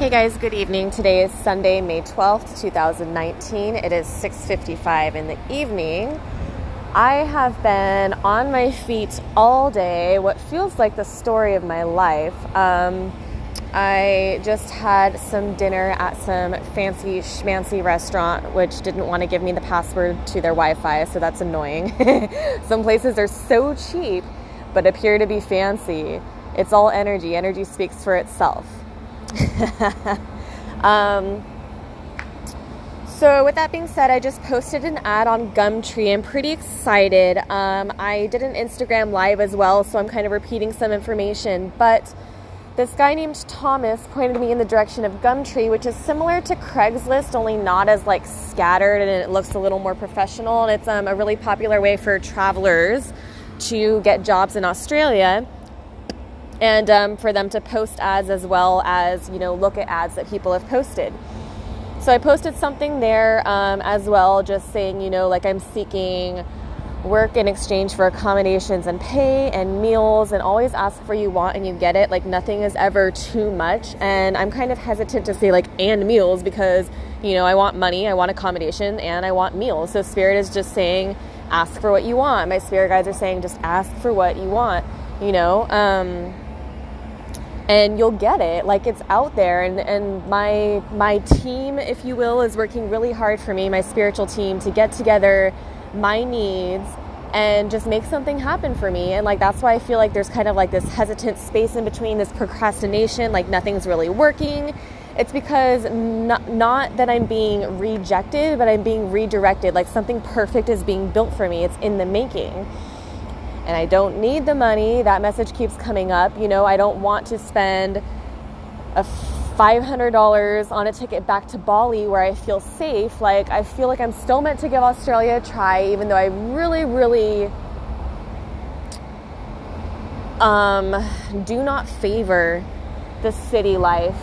Hey guys, good evening. Today is Sunday, May 12th, 2019. It is 6:55 in the evening. I have been on my feet all day, what feels like the story of my life. Um, I just had some dinner at some fancy schmancy restaurant, which didn't want to give me the password to their Wi Fi, so that's annoying. some places are so cheap, but appear to be fancy. It's all energy, energy speaks for itself. um, so, with that being said, I just posted an ad on Gumtree. I'm pretty excited. Um, I did an Instagram live as well, so I'm kind of repeating some information. But this guy named Thomas pointed me in the direction of Gumtree, which is similar to Craigslist, only not as like scattered and it looks a little more professional. And it's um, a really popular way for travelers to get jobs in Australia and um, for them to post ads as well as you know look at ads that people have posted. So i posted something there um, as well just saying you know like i'm seeking work in exchange for accommodations and pay and meals and always ask for you want and you get it. Like nothing is ever too much. And i'm kind of hesitant to say like and meals because you know i want money i want accommodation and i want meals. So spirit is just saying ask for what you want. My spirit guides are saying just ask for what you want you know? Um, and you'll get it. Like it's out there. And and my my team if you will is working really hard for me my spiritual team to get together my needs and just make something happen for me. And like that's why i feel like there's kind of like this hesitant space in between this procrastination like nothing's really working. It's because not, not that i'm being rejected but i'm being redirected. Like something perfect is being built for me. It's in the making and I don't need the money. That message keeps coming up. You know, I don't want to spend a $500 on a ticket back to Bali where I feel safe. Like, I feel like I'm still meant to give Australia a try, even though I really, really um, do not favor the city life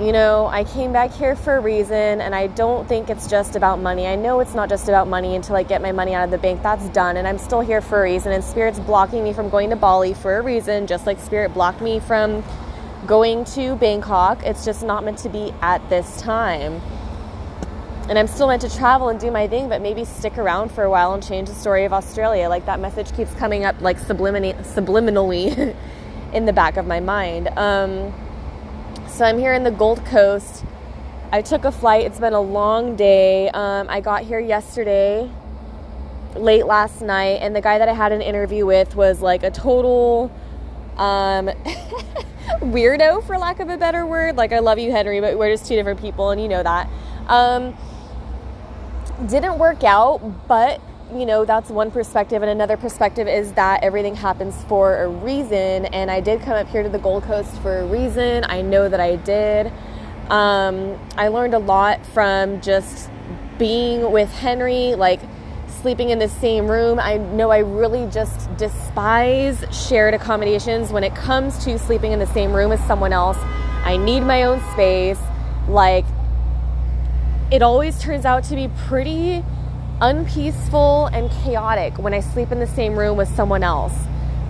you know, I came back here for a reason, and I don't think it's just about money. I know it's not just about money until I get my money out of the bank. That's done, and I'm still here for a reason. And Spirit's blocking me from going to Bali for a reason, just like Spirit blocked me from going to Bangkok. It's just not meant to be at this time. And I'm still meant to travel and do my thing, but maybe stick around for a while and change the story of Australia. Like that message keeps coming up like subliminally in the back of my mind. Um, so I'm here in the Gold Coast. I took a flight. It's been a long day. Um, I got here yesterday, late last night, and the guy that I had an interview with was like a total um, weirdo, for lack of a better word. Like, I love you, Henry, but we're just two different people, and you know that. Um, didn't work out, but you know, that's one perspective. And another perspective is that everything happens for a reason. And I did come up here to the Gold Coast for a reason. I know that I did. Um, I learned a lot from just being with Henry, like sleeping in the same room. I know I really just despise shared accommodations when it comes to sleeping in the same room as someone else. I need my own space. Like, it always turns out to be pretty unpeaceful and chaotic when I sleep in the same room with someone else.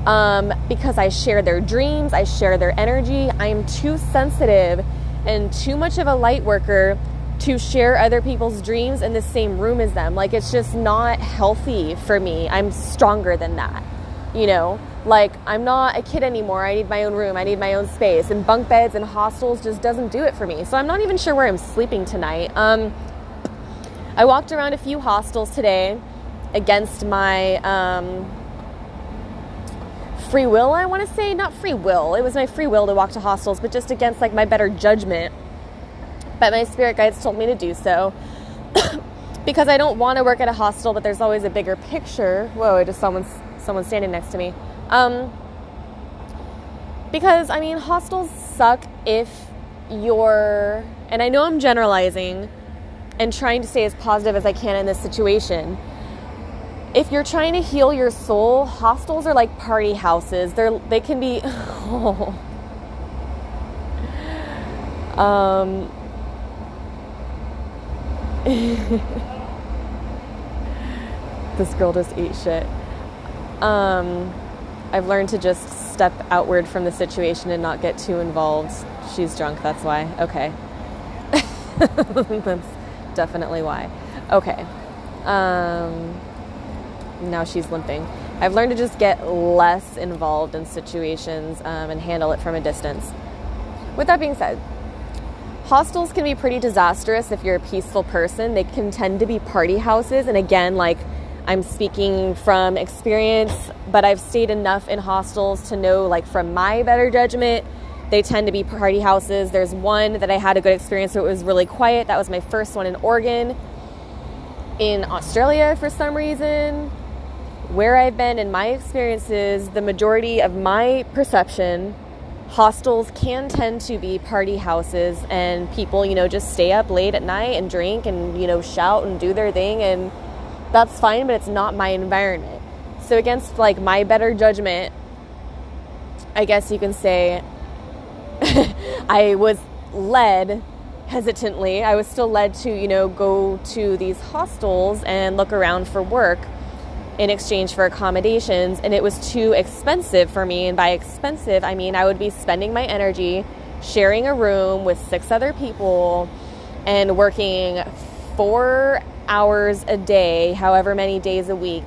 Um, because I share their dreams, I share their energy. I am too sensitive and too much of a light worker to share other people's dreams in the same room as them. Like, it's just not healthy for me. I'm stronger than that. You know, like, I'm not a kid anymore. I need my own room, I need my own space. And bunk beds and hostels just doesn't do it for me. So, I'm not even sure where I'm sleeping tonight. Um, I walked around a few hostels today against my um, free will, I want to say. Not free will. It was my free will to walk to hostels, but just against like my better judgment. But my spirit guides told me to do so. because I don't want to work at a hostel, but there's always a bigger picture. Whoa, just someone's someone standing next to me. Um, because I mean, hostels suck if you're, and I know I'm generalizing, and trying to stay as positive as I can in this situation. If you're trying to heal your soul, hostels are like party houses. They're they can be um this girl just ate shit. Um I've learned to just step outward from the situation and not get too involved. She's drunk, that's why. Okay. that's definitely why. Okay. Um, now she's limping. I've learned to just get less involved in situations um, and handle it from a distance. With that being said, hostels can be pretty disastrous if you're a peaceful person. They can tend to be party houses. And again, like I'm speaking from experience, but I've stayed enough in hostels to know, like, from my better judgment, they tend to be party houses. There's one that I had a good experience with. It was really quiet. That was my first one in Oregon. In Australia, for some reason, where I've been in my experiences, the majority of my perception, hostels can tend to be party houses and people, you know, just stay up late at night and drink and, you know, shout and do their thing and that's fine, but it's not my environment. So against like my better judgment, I guess you can say I was led hesitantly. I was still led to, you know, go to these hostels and look around for work in exchange for accommodations, and it was too expensive for me. And by expensive, I mean I would be spending my energy sharing a room with six other people and working four hours a day, however many days a week,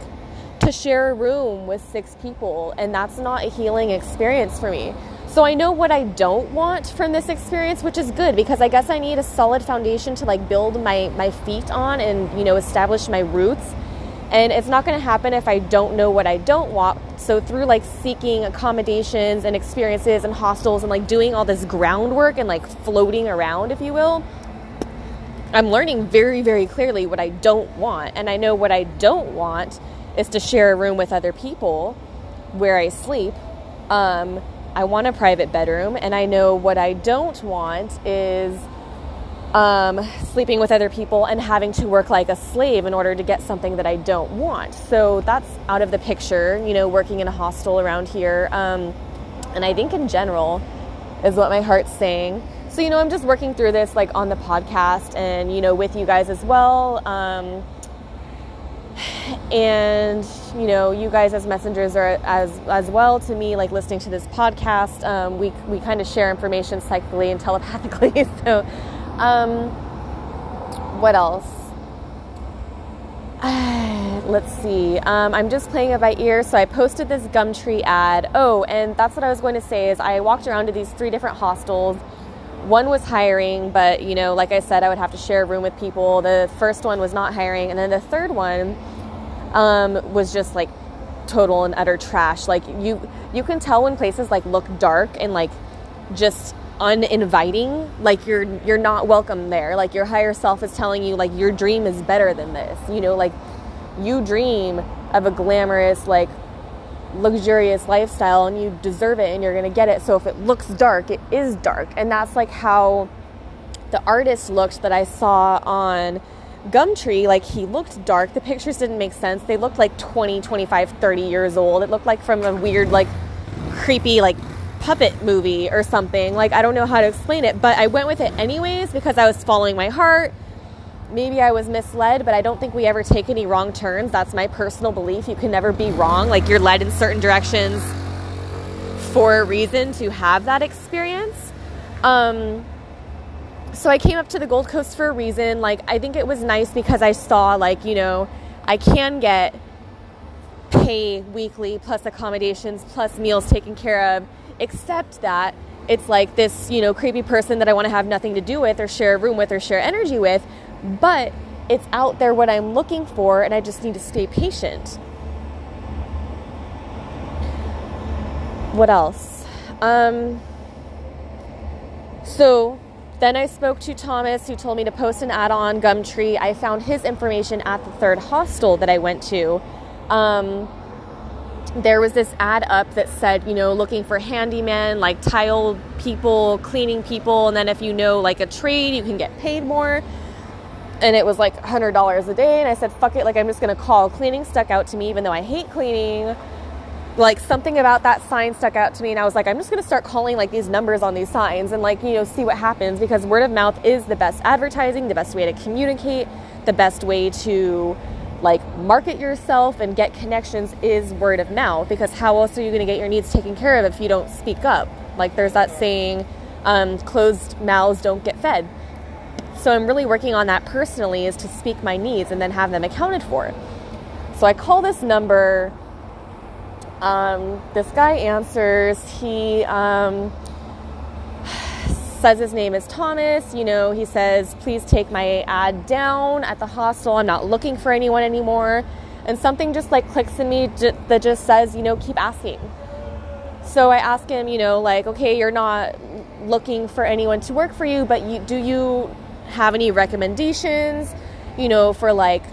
to share a room with six people. And that's not a healing experience for me. So I know what I don't want from this experience, which is good because I guess I need a solid foundation to like build my, my feet on and, you know, establish my roots. And it's not going to happen if I don't know what I don't want. So through like seeking accommodations and experiences and hostels and like doing all this groundwork and like floating around, if you will, I'm learning very, very clearly what I don't want. And I know what I don't want is to share a room with other people where I sleep. Um, I want a private bedroom, and I know what I don't want is um, sleeping with other people and having to work like a slave in order to get something that I don't want. So that's out of the picture, you know, working in a hostel around here. Um, and I think in general is what my heart's saying. So, you know, I'm just working through this like on the podcast and, you know, with you guys as well. Um, and you know you guys as messengers are as as well to me like listening to this podcast. Um, we we kind of share information psychically and telepathically so um, what else? Let's see. Um, i'm just playing it by ear so i posted this gumtree ad. Oh and that's what i was going to say is i walked around to these three different hostels. One was hiring but you know like i said i would have to share a room with people. The first one was not hiring and then the third one um, was just like total and utter trash like you you can tell when places like look dark and like just uninviting like you're you're not welcome there like your higher self is telling you like your dream is better than this you know like you dream of a glamorous like luxurious lifestyle and you deserve it and you're going to get it. So if it looks dark, it is dark. And that's like how the artist looked that I saw on Gumtree. Like he looked dark. The pictures didn't make sense. They looked like 20, 25, 30 years old. It looked like from a weird, like creepy, like puppet movie or something. Like I don't know how to explain it, but I went with it anyways because I was following my heart maybe I was misled, but I don't think we ever take any wrong turns. That's my personal belief. You can never be wrong. Like you're led in certain directions for a reason to have that experience. Um, so I came up to the Gold Coast for a reason. Like I think it was nice because I saw like, you know, I can get pay weekly plus accommodations plus meals taken care of, except that it's like this, you know, creepy person that I want to have nothing to do with or share a room with or share energy with but it's out there what I'm looking for, and I just need to stay patient. What else? Um, so then I spoke to Thomas, who told me to post an ad on Gumtree. I found his information at the third hostel that I went to. Um, there was this ad up that said, you know, looking for handyman, like tile people, cleaning people, and then if you know like a trade, you can get paid more and it was like $100 a day and i said fuck it like i'm just to call cleaning stuck out to me even though i hate cleaning like something about that sign stuck out to me and i was like i'm just going to start calling like these numbers on these signs and like you know see what happens because word of mouth is the best advertising the best way to communicate the best way to like market yourself and get connections is word of mouth because how else are you going to get your needs taken care of if you don't speak up? Like there's that saying um, closed mouths don't get fed. So i'm really working on that personally is to speak my needs and then have them accounted for. So i call this number um, this guy answers he um, says his name is Thomas. You know, he says, please take my ad down at the hostel. I'm not looking for anyone anymore. And something just like clicks in me that just says, you know, keep asking. So I ask him, you know, like, okay, you're not looking for anyone to work for you, but you, do you have any recommendations, you know, for like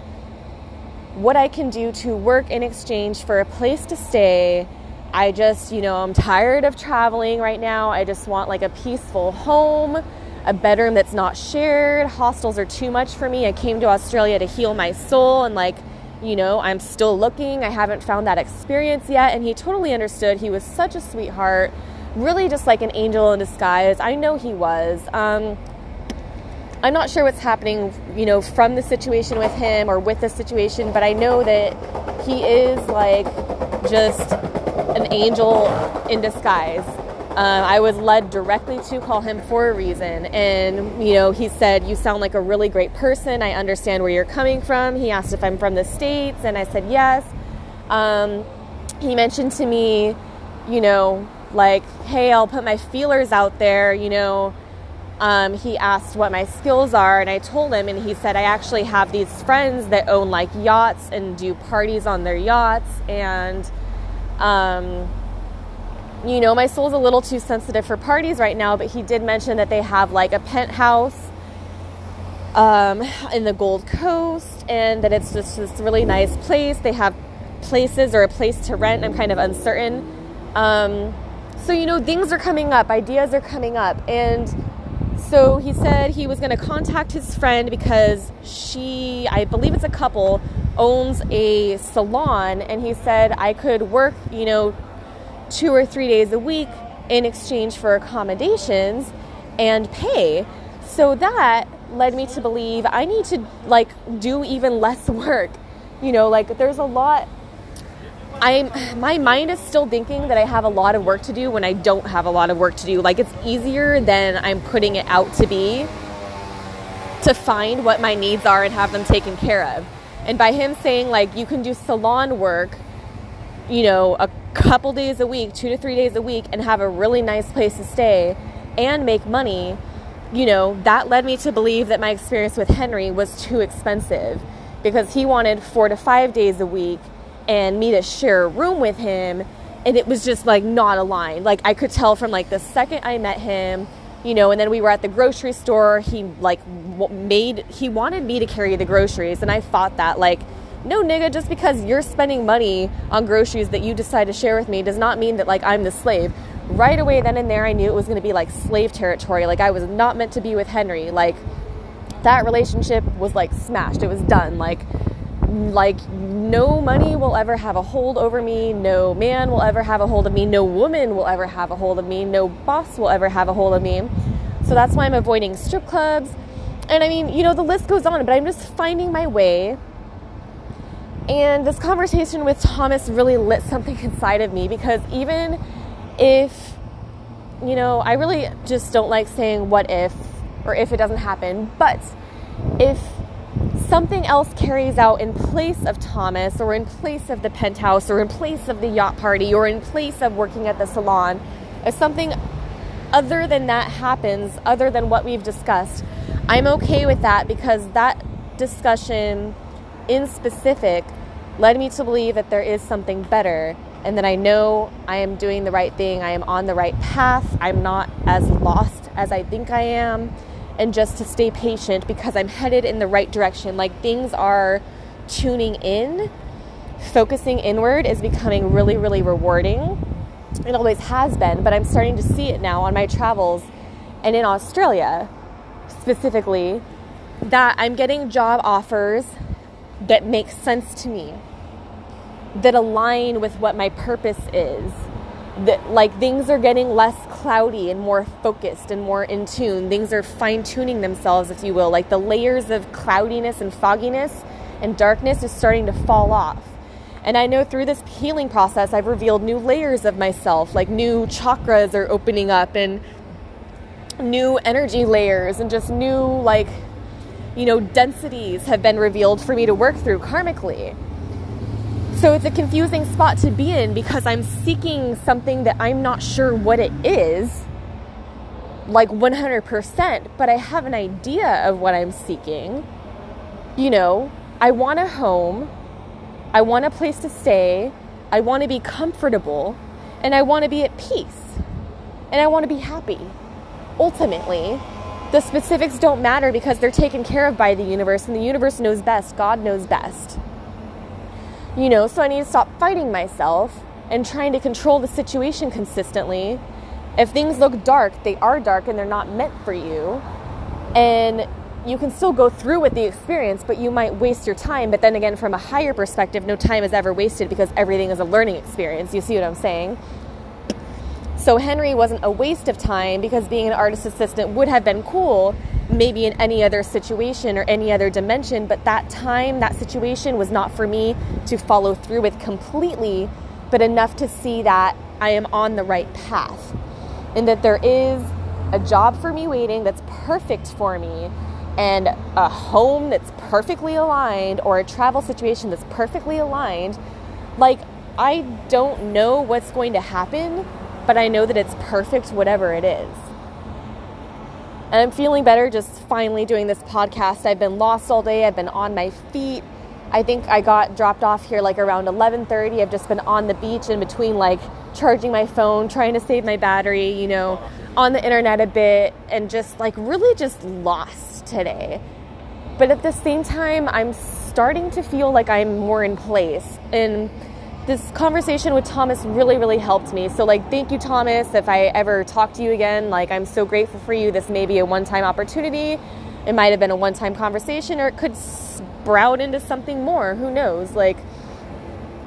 what I can do to work in exchange for a place to stay? I just, you know, I'm tired of traveling right now. I just want like a peaceful home, a bedroom that's not shared. Hostels are too much for me. I came to Australia to heal my soul and like, you know, I'm still looking. I haven't found that experience yet. And he totally understood. He was such a sweetheart, really just like an angel in disguise. I know he was. Um, I'm not sure what's happening, you know, from the situation with him or with the situation, but I know that he is like just an angel in disguise. Uh, I was led directly to call him for a reason. And, you know, he said, You sound like a really great person. I understand where you're coming from. He asked if I'm from the States, and I said yes. Um, he mentioned to me, you know, like, hey, I'll put my feelers out there, you know. Um, he asked what my skills are, and I told him, and he said, I actually have these friends that own like yachts and do parties on their yachts. And, um, you know, my soul's a little too sensitive for parties right now, but he did mention that they have like a penthouse um, in the Gold Coast and that it's just this really nice place. They have places or a place to rent. I'm kind of uncertain. Um, so, you know, things are coming up, ideas are coming up. And so he said he was going to contact his friend because she, I believe it's a couple, owns a salon and he said I could work, you know, two or three days a week in exchange for accommodations and pay. So that led me to believe I need to like do even less work. You know, like there's a lot I'm my mind is still thinking that I have a lot of work to do when I don't have a lot of work to do. Like it's easier than I'm putting it out to be to find what my needs are and have them taken care of. And by him saying, like, you can do salon work, you know, a couple days a week, two to three days a week, and have a really nice place to stay and make money, you know, that led me to believe that my experience with Henry was too expensive because he wanted four to five days a week and me to share a room with him. And it was just like not aligned. Like, I could tell from like the second I met him you know and then we were at the grocery store he like made he wanted me to carry the groceries and i fought that like no nigga just because you're spending money on groceries that you decide to share with me does not mean that like i'm the slave right away then and there i knew it was going to be like slave territory like i was not meant to be with henry like that relationship was like smashed it was done like like no money will ever have a hold over me. No man will ever have a hold of me. No woman will ever have a hold of me. No boss will ever have a hold of me. So that's why i'm avoiding strip clubs. And i mean you know the list goes on but i'm just finding my way. And this conversation with thomas really lit something inside of me because even if you know i really just don't like saying what if or if it doesn't happen. But if something else carries out in place of Thomas or in place of the penthouse or in place of the yacht party or in place of working at the salon, if something other than that happens, other than what we've discussed, I'm okay with that because that discussion in specific led me to believe that there is something better and that I know I am doing the right thing, I am on the right path, I'm not as lost as I think I am and just to stay patient because I'm headed in the right direction. Like things are tuning in, focusing inward is becoming really, really rewarding. It always has been, but I'm starting to see it now on my travels and in Australia specifically that I'm getting job offers that make sense to me, that align with what my purpose is that like things are getting less cloudy and more focused and more in tune. Things are fine tuning themselves, if you will. Like the layers of cloudiness and fogginess and darkness is starting to fall off. And I know through this healing process, I've revealed new layers of myself, like new chakras are opening up and new energy layers and just new, like, you know, densities have been revealed for me to work through karmically. So it's a confusing spot to be in because I'm seeking something that I'm not sure what it is, like 100%, but I have an idea of what I'm seeking. You know, I want a home, I want a place to stay, I want to be comfortable, and I want to be at peace, and I want to be happy. Ultimately, the specifics don't matter because they're taken care of by the universe, and the universe knows best. God knows best. You know, so I need to stop fighting myself and trying to control the situation consistently. If things look dark, they are dark and they're not meant for you. And you can still go through with the experience, but you might waste your time. But then again, from a higher perspective, no time is ever wasted because everything is a learning experience. You see what I'm saying? So Henry wasn't a waste of time because being an artist assistant would have been cool maybe in any other situation or any other dimension, but that time, that situation was not for me to follow through with completely, but enough to see that I am on the right path and that there is a job for me waiting that's perfect for me and a home that's perfectly aligned or a travel situation that's perfectly aligned. Like, I don't know what's going to happen, but I know that it's perfect, whatever it is. And I'm feeling better just finally doing this podcast. I've been lost all day. I've been on my feet. I think I got dropped off here like around 11:30. I've just been on the beach in between like charging my phone, trying to save my battery, you know, on the internet a bit and just like really just lost today. But at the same time, I'm starting to feel like I'm more in place. And this conversation with Thomas really, really helped me. So, like, thank you, Thomas. If I ever talk to you again, like, I'm so grateful for you. This may be a one time opportunity. It might have been a one time conversation, or it could sprout into something more. Who knows? Like,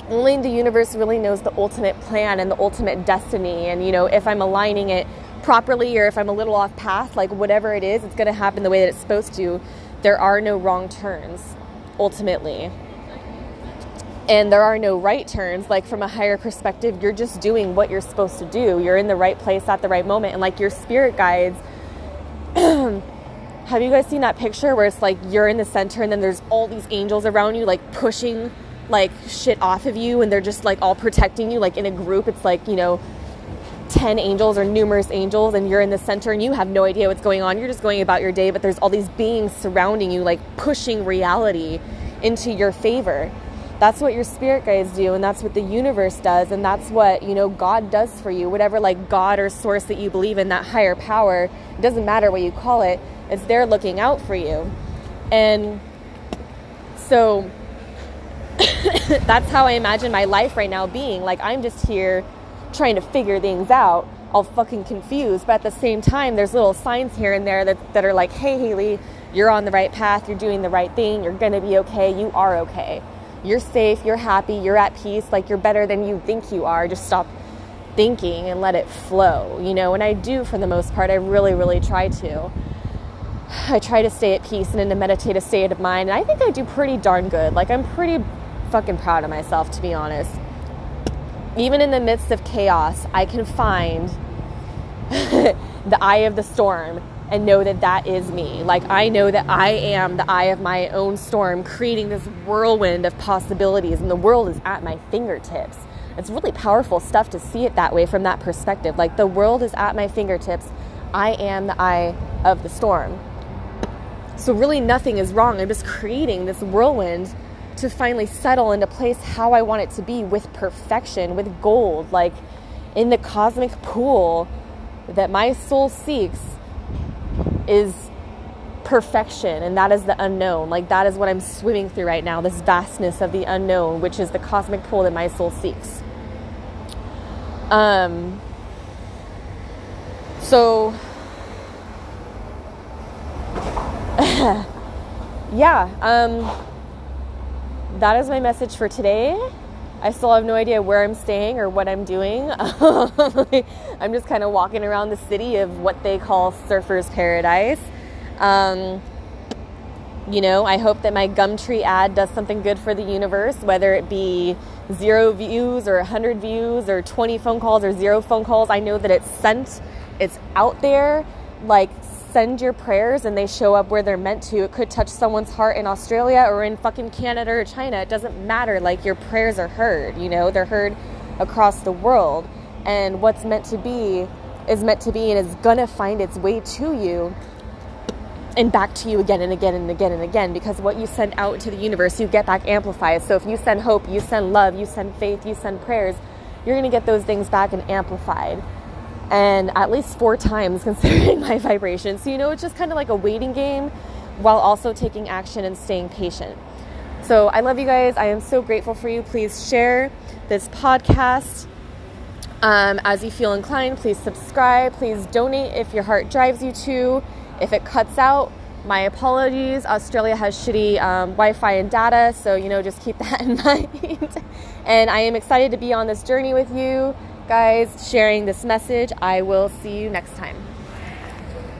only the universe really knows the ultimate plan and the ultimate destiny. And, you know, if I'm aligning it properly or if I'm a little off path, like, whatever it is, it's going to happen the way that it's supposed to. There are no wrong turns, ultimately and there are no right turns. Like from a higher perspective you're just doing what you're supposed to do. You're in the right place at the right moment. And like your spirit guides have you guys seen that picture where it's like you're in the center and then there's all these angels around you like pushing like shit off of you and they're just like all protecting you? Like in a group it's like you know 10 angels or numerous angels and you're in the center and you have no idea what's going on. You're just going about your day but there's all these beings surrounding you like pushing reality into your favor that's what your spirit guides do and that's what the universe does and that's what you know god does for you. Whatever like god or source that you believe in that higher power it doesn't matter what you call it it's there looking out for you. And so that's how i imagine my life right now being. Like i'm just here trying to figure things out all fucking confused but at the same time there's little signs here and there that, that are like hey haley you're on the right path you're doing the right thing you're gonna be okay you are okay you're safe, you're happy, you're at peace, like you're better than you think you are. Just stop thinking and let it flow, you know. And I do for the most part. I really, really try to. I try to stay at peace and in a meditative state of mind. And I think I do pretty darn good. Like, I'm pretty fucking proud of myself, to be honest. Even in the midst of chaos, I can find the eye of the storm and know that that is me. Like, I know that I am the eye of my own storm, creating this whirlwind of possibilities, and the world is at my fingertips. It's really powerful stuff to see it that way from that perspective. Like, the world is at my fingertips. I am the eye of the storm. So, really, nothing is wrong. I'm just creating this whirlwind to finally settle into place how I want it to be with perfection, with gold, like in the cosmic pool that my soul seeks is perfection and that is the unknown. Like that is what i'm swimming through right now this vastness of the unknown which is the cosmic pool that my soul seeks. Um so yeah um that is my message for today I still have no idea where I'm staying or what I'm doing. I'm just kind of walking around the city of what they call Surfers Paradise. Um, You know, I hope that my Gumtree ad does something good for the universe, whether it be zero views or 100 views or 20 phone calls or zero phone calls. I know that it's sent, it's out there. Like, send your prayers and they show up where they're meant to. It could touch someone's heart in Australia or in fucking Canada or China. It doesn't matter. Like, your prayers are heard, you know, they're heard across the world. And what's meant to be is meant to be and is gonna find its way to you and back to you again and again and again and again because what you send out to the universe, you get back amplified. So if you send hope, you send love, you send faith, you send prayers, you're to get those things back and amplified. And at least four times considering my vibration. So, you know, it's just kind of like a waiting game while also taking action and staying patient. So, I love you guys. I am so grateful for you. Please share this podcast. Um, as you feel inclined, please subscribe. Please donate if your heart drives you to. If it cuts out, my apologies. Australia has shitty um, Wi Fi and data, so you know, just keep that in mind. and I am excited to be on this journey with you guys, sharing this message. I will see you next time.